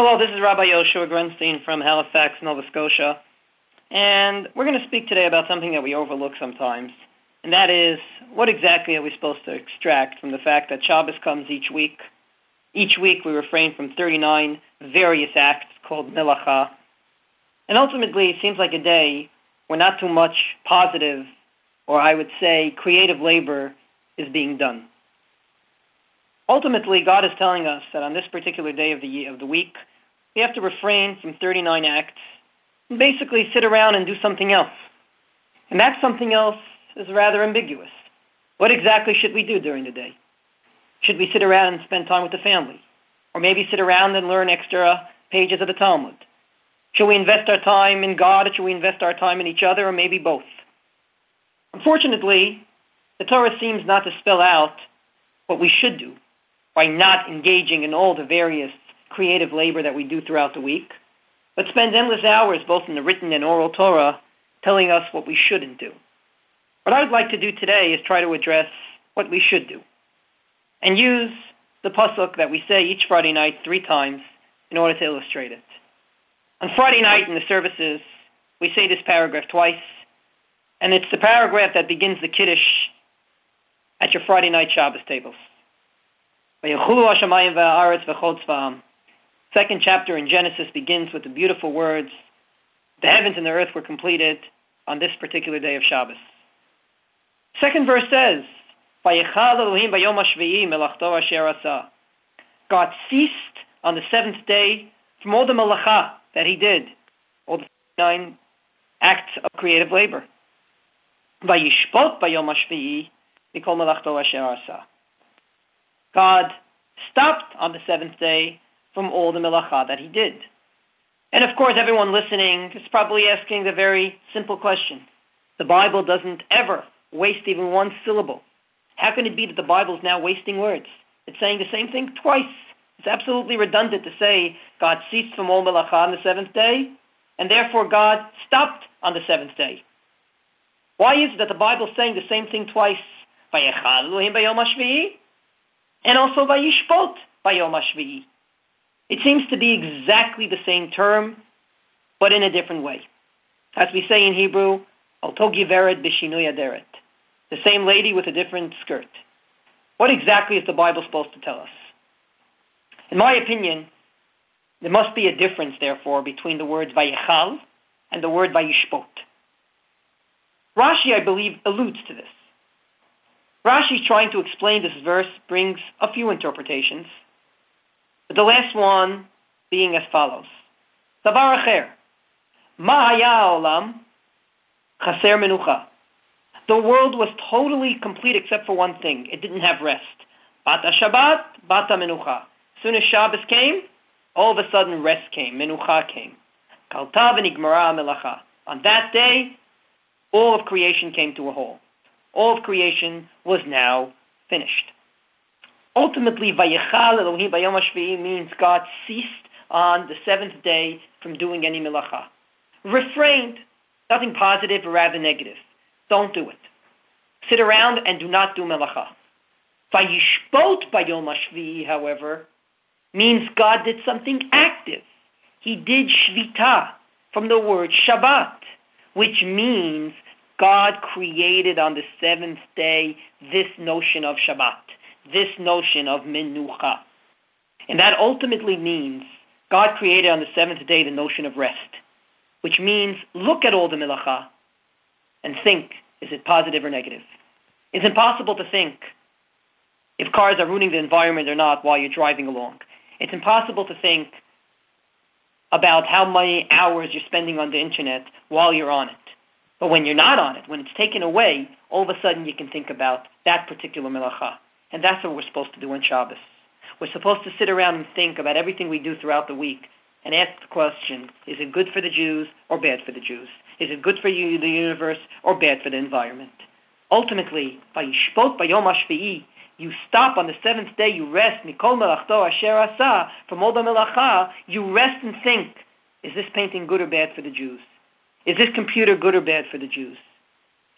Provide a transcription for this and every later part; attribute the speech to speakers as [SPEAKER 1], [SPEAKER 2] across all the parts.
[SPEAKER 1] Oh, Hello, this is Rabbi Yoshua Grunstein from Halifax, Nova Scotia. And we're going to speak today about something that we overlook sometimes. And that is, what exactly are we supposed to extract from the fact that Shabbos comes each week? Each week we refrain from 39 various acts called melacha. And ultimately, it seems like a day where not too much positive, or I would say creative labor, is being done. Ultimately, God is telling us that on this particular day of the of the week, we have to refrain from 39 acts and basically sit around and do something else. And that something else is rather ambiguous. What exactly should we do during the day? Should we sit around and spend time with the family? Or maybe sit around and learn extra pages of the Talmud? Should we invest our time in God or should we invest our time in each other or maybe both? Unfortunately, the Torah seems not to spell out what we should do by not engaging in all the various creative labor that we do throughout the week, but spends endless hours both in the written and oral Torah telling us what we shouldn't do. What I'd like to do today is try to address what we should do and use the pasuk that we say each Friday night three times in order to illustrate it. On Friday night in the services, we say this paragraph twice, and it's the paragraph that begins the Kiddush at your Friday night Shabbos tables. Second chapter in Genesis begins with the beautiful words, the heavens and the earth were completed on this particular day of Shabbos. Second verse says, God ceased on the seventh day from all the melacha that he did, all the nine acts of creative labor. God stopped on the seventh day from all the melacha that he did. And of course, everyone listening is probably asking the very simple question. The Bible doesn't ever waste even one syllable. How can it be that the Bible is now wasting words? It's saying the same thing twice. It's absolutely redundant to say God ceased from all melacha on the seventh day, and therefore God stopped on the seventh day. Why is it that the Bible is saying the same thing twice? And also Vayishbot Bayom HaShvi'i. It seems to be exactly the same term, but in a different way. As we say in Hebrew, Alto Giveret. The same lady with a different skirt. What exactly is the Bible supposed to tell us? In my opinion, there must be a difference, therefore, between the words Vayechal and the word Vayishbot. Rashi, I believe, alludes to this. Rashi, trying to explain this verse, brings a few interpretations. But the last one being as follows. Davar acher. Ma olam chaser menucha. The world was totally complete except for one thing. It didn't have rest. Bata Shabbat, Bata Menucha. As soon as Shabbos came, all of a sudden rest came, Menucha came. Kalta v'nigmara melacha. On that day, all of creation came to a halt all of creation was now finished. Ultimately, Vayechal Elohim Bayom means God ceased on the seventh day from doing any melacha. Refrained, nothing positive or rather negative. Don't do it. Sit around and do not do melacha. Vayishbot Bayom however, means God did something active. He did shvita from the word Shabbat, which means God created on the seventh day this notion of Shabbat, this notion of Menucha. And that ultimately means God created on the seventh day the notion of rest, which means look at all the melacha and think is it positive or negative? It's impossible to think if cars are ruining the environment or not while you're driving along. It's impossible to think about how many hours you're spending on the internet while you're on it. But when you're not on it, when it's taken away, all of a sudden you can think about that particular melacha. And that's what we're supposed to do on Shabbos. We're supposed to sit around and think about everything we do throughout the week and ask the question, is it good for the Jews or bad for the Jews? Is it good for you, the universe, or bad for the environment? Ultimately, Vayishbot Bayom HaShvi'i, you stop on the seventh day, you rest, Mikol Melachto Asher Asa, from all the melacha, you rest and think, is this painting good or bad for the Jews? Is this computer good or bad for the Jews?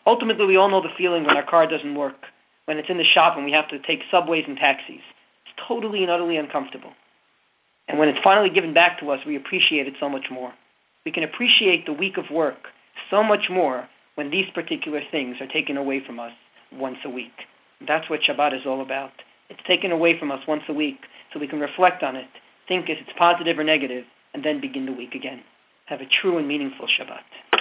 [SPEAKER 1] Ultimately, we all know the feeling when our car doesn't work, when it's in the shop and we have to take subways and taxis. It's totally and utterly uncomfortable. And when it's finally given back to us, we appreciate it so much more. We can appreciate the week of work so much more when these particular things are taken away from us once a week. That's what Shabbat is all about. It's taken away from us once a week so we can reflect on it, think if it's positive or negative, and then begin the week again. Have a true and meaningful Shabbat.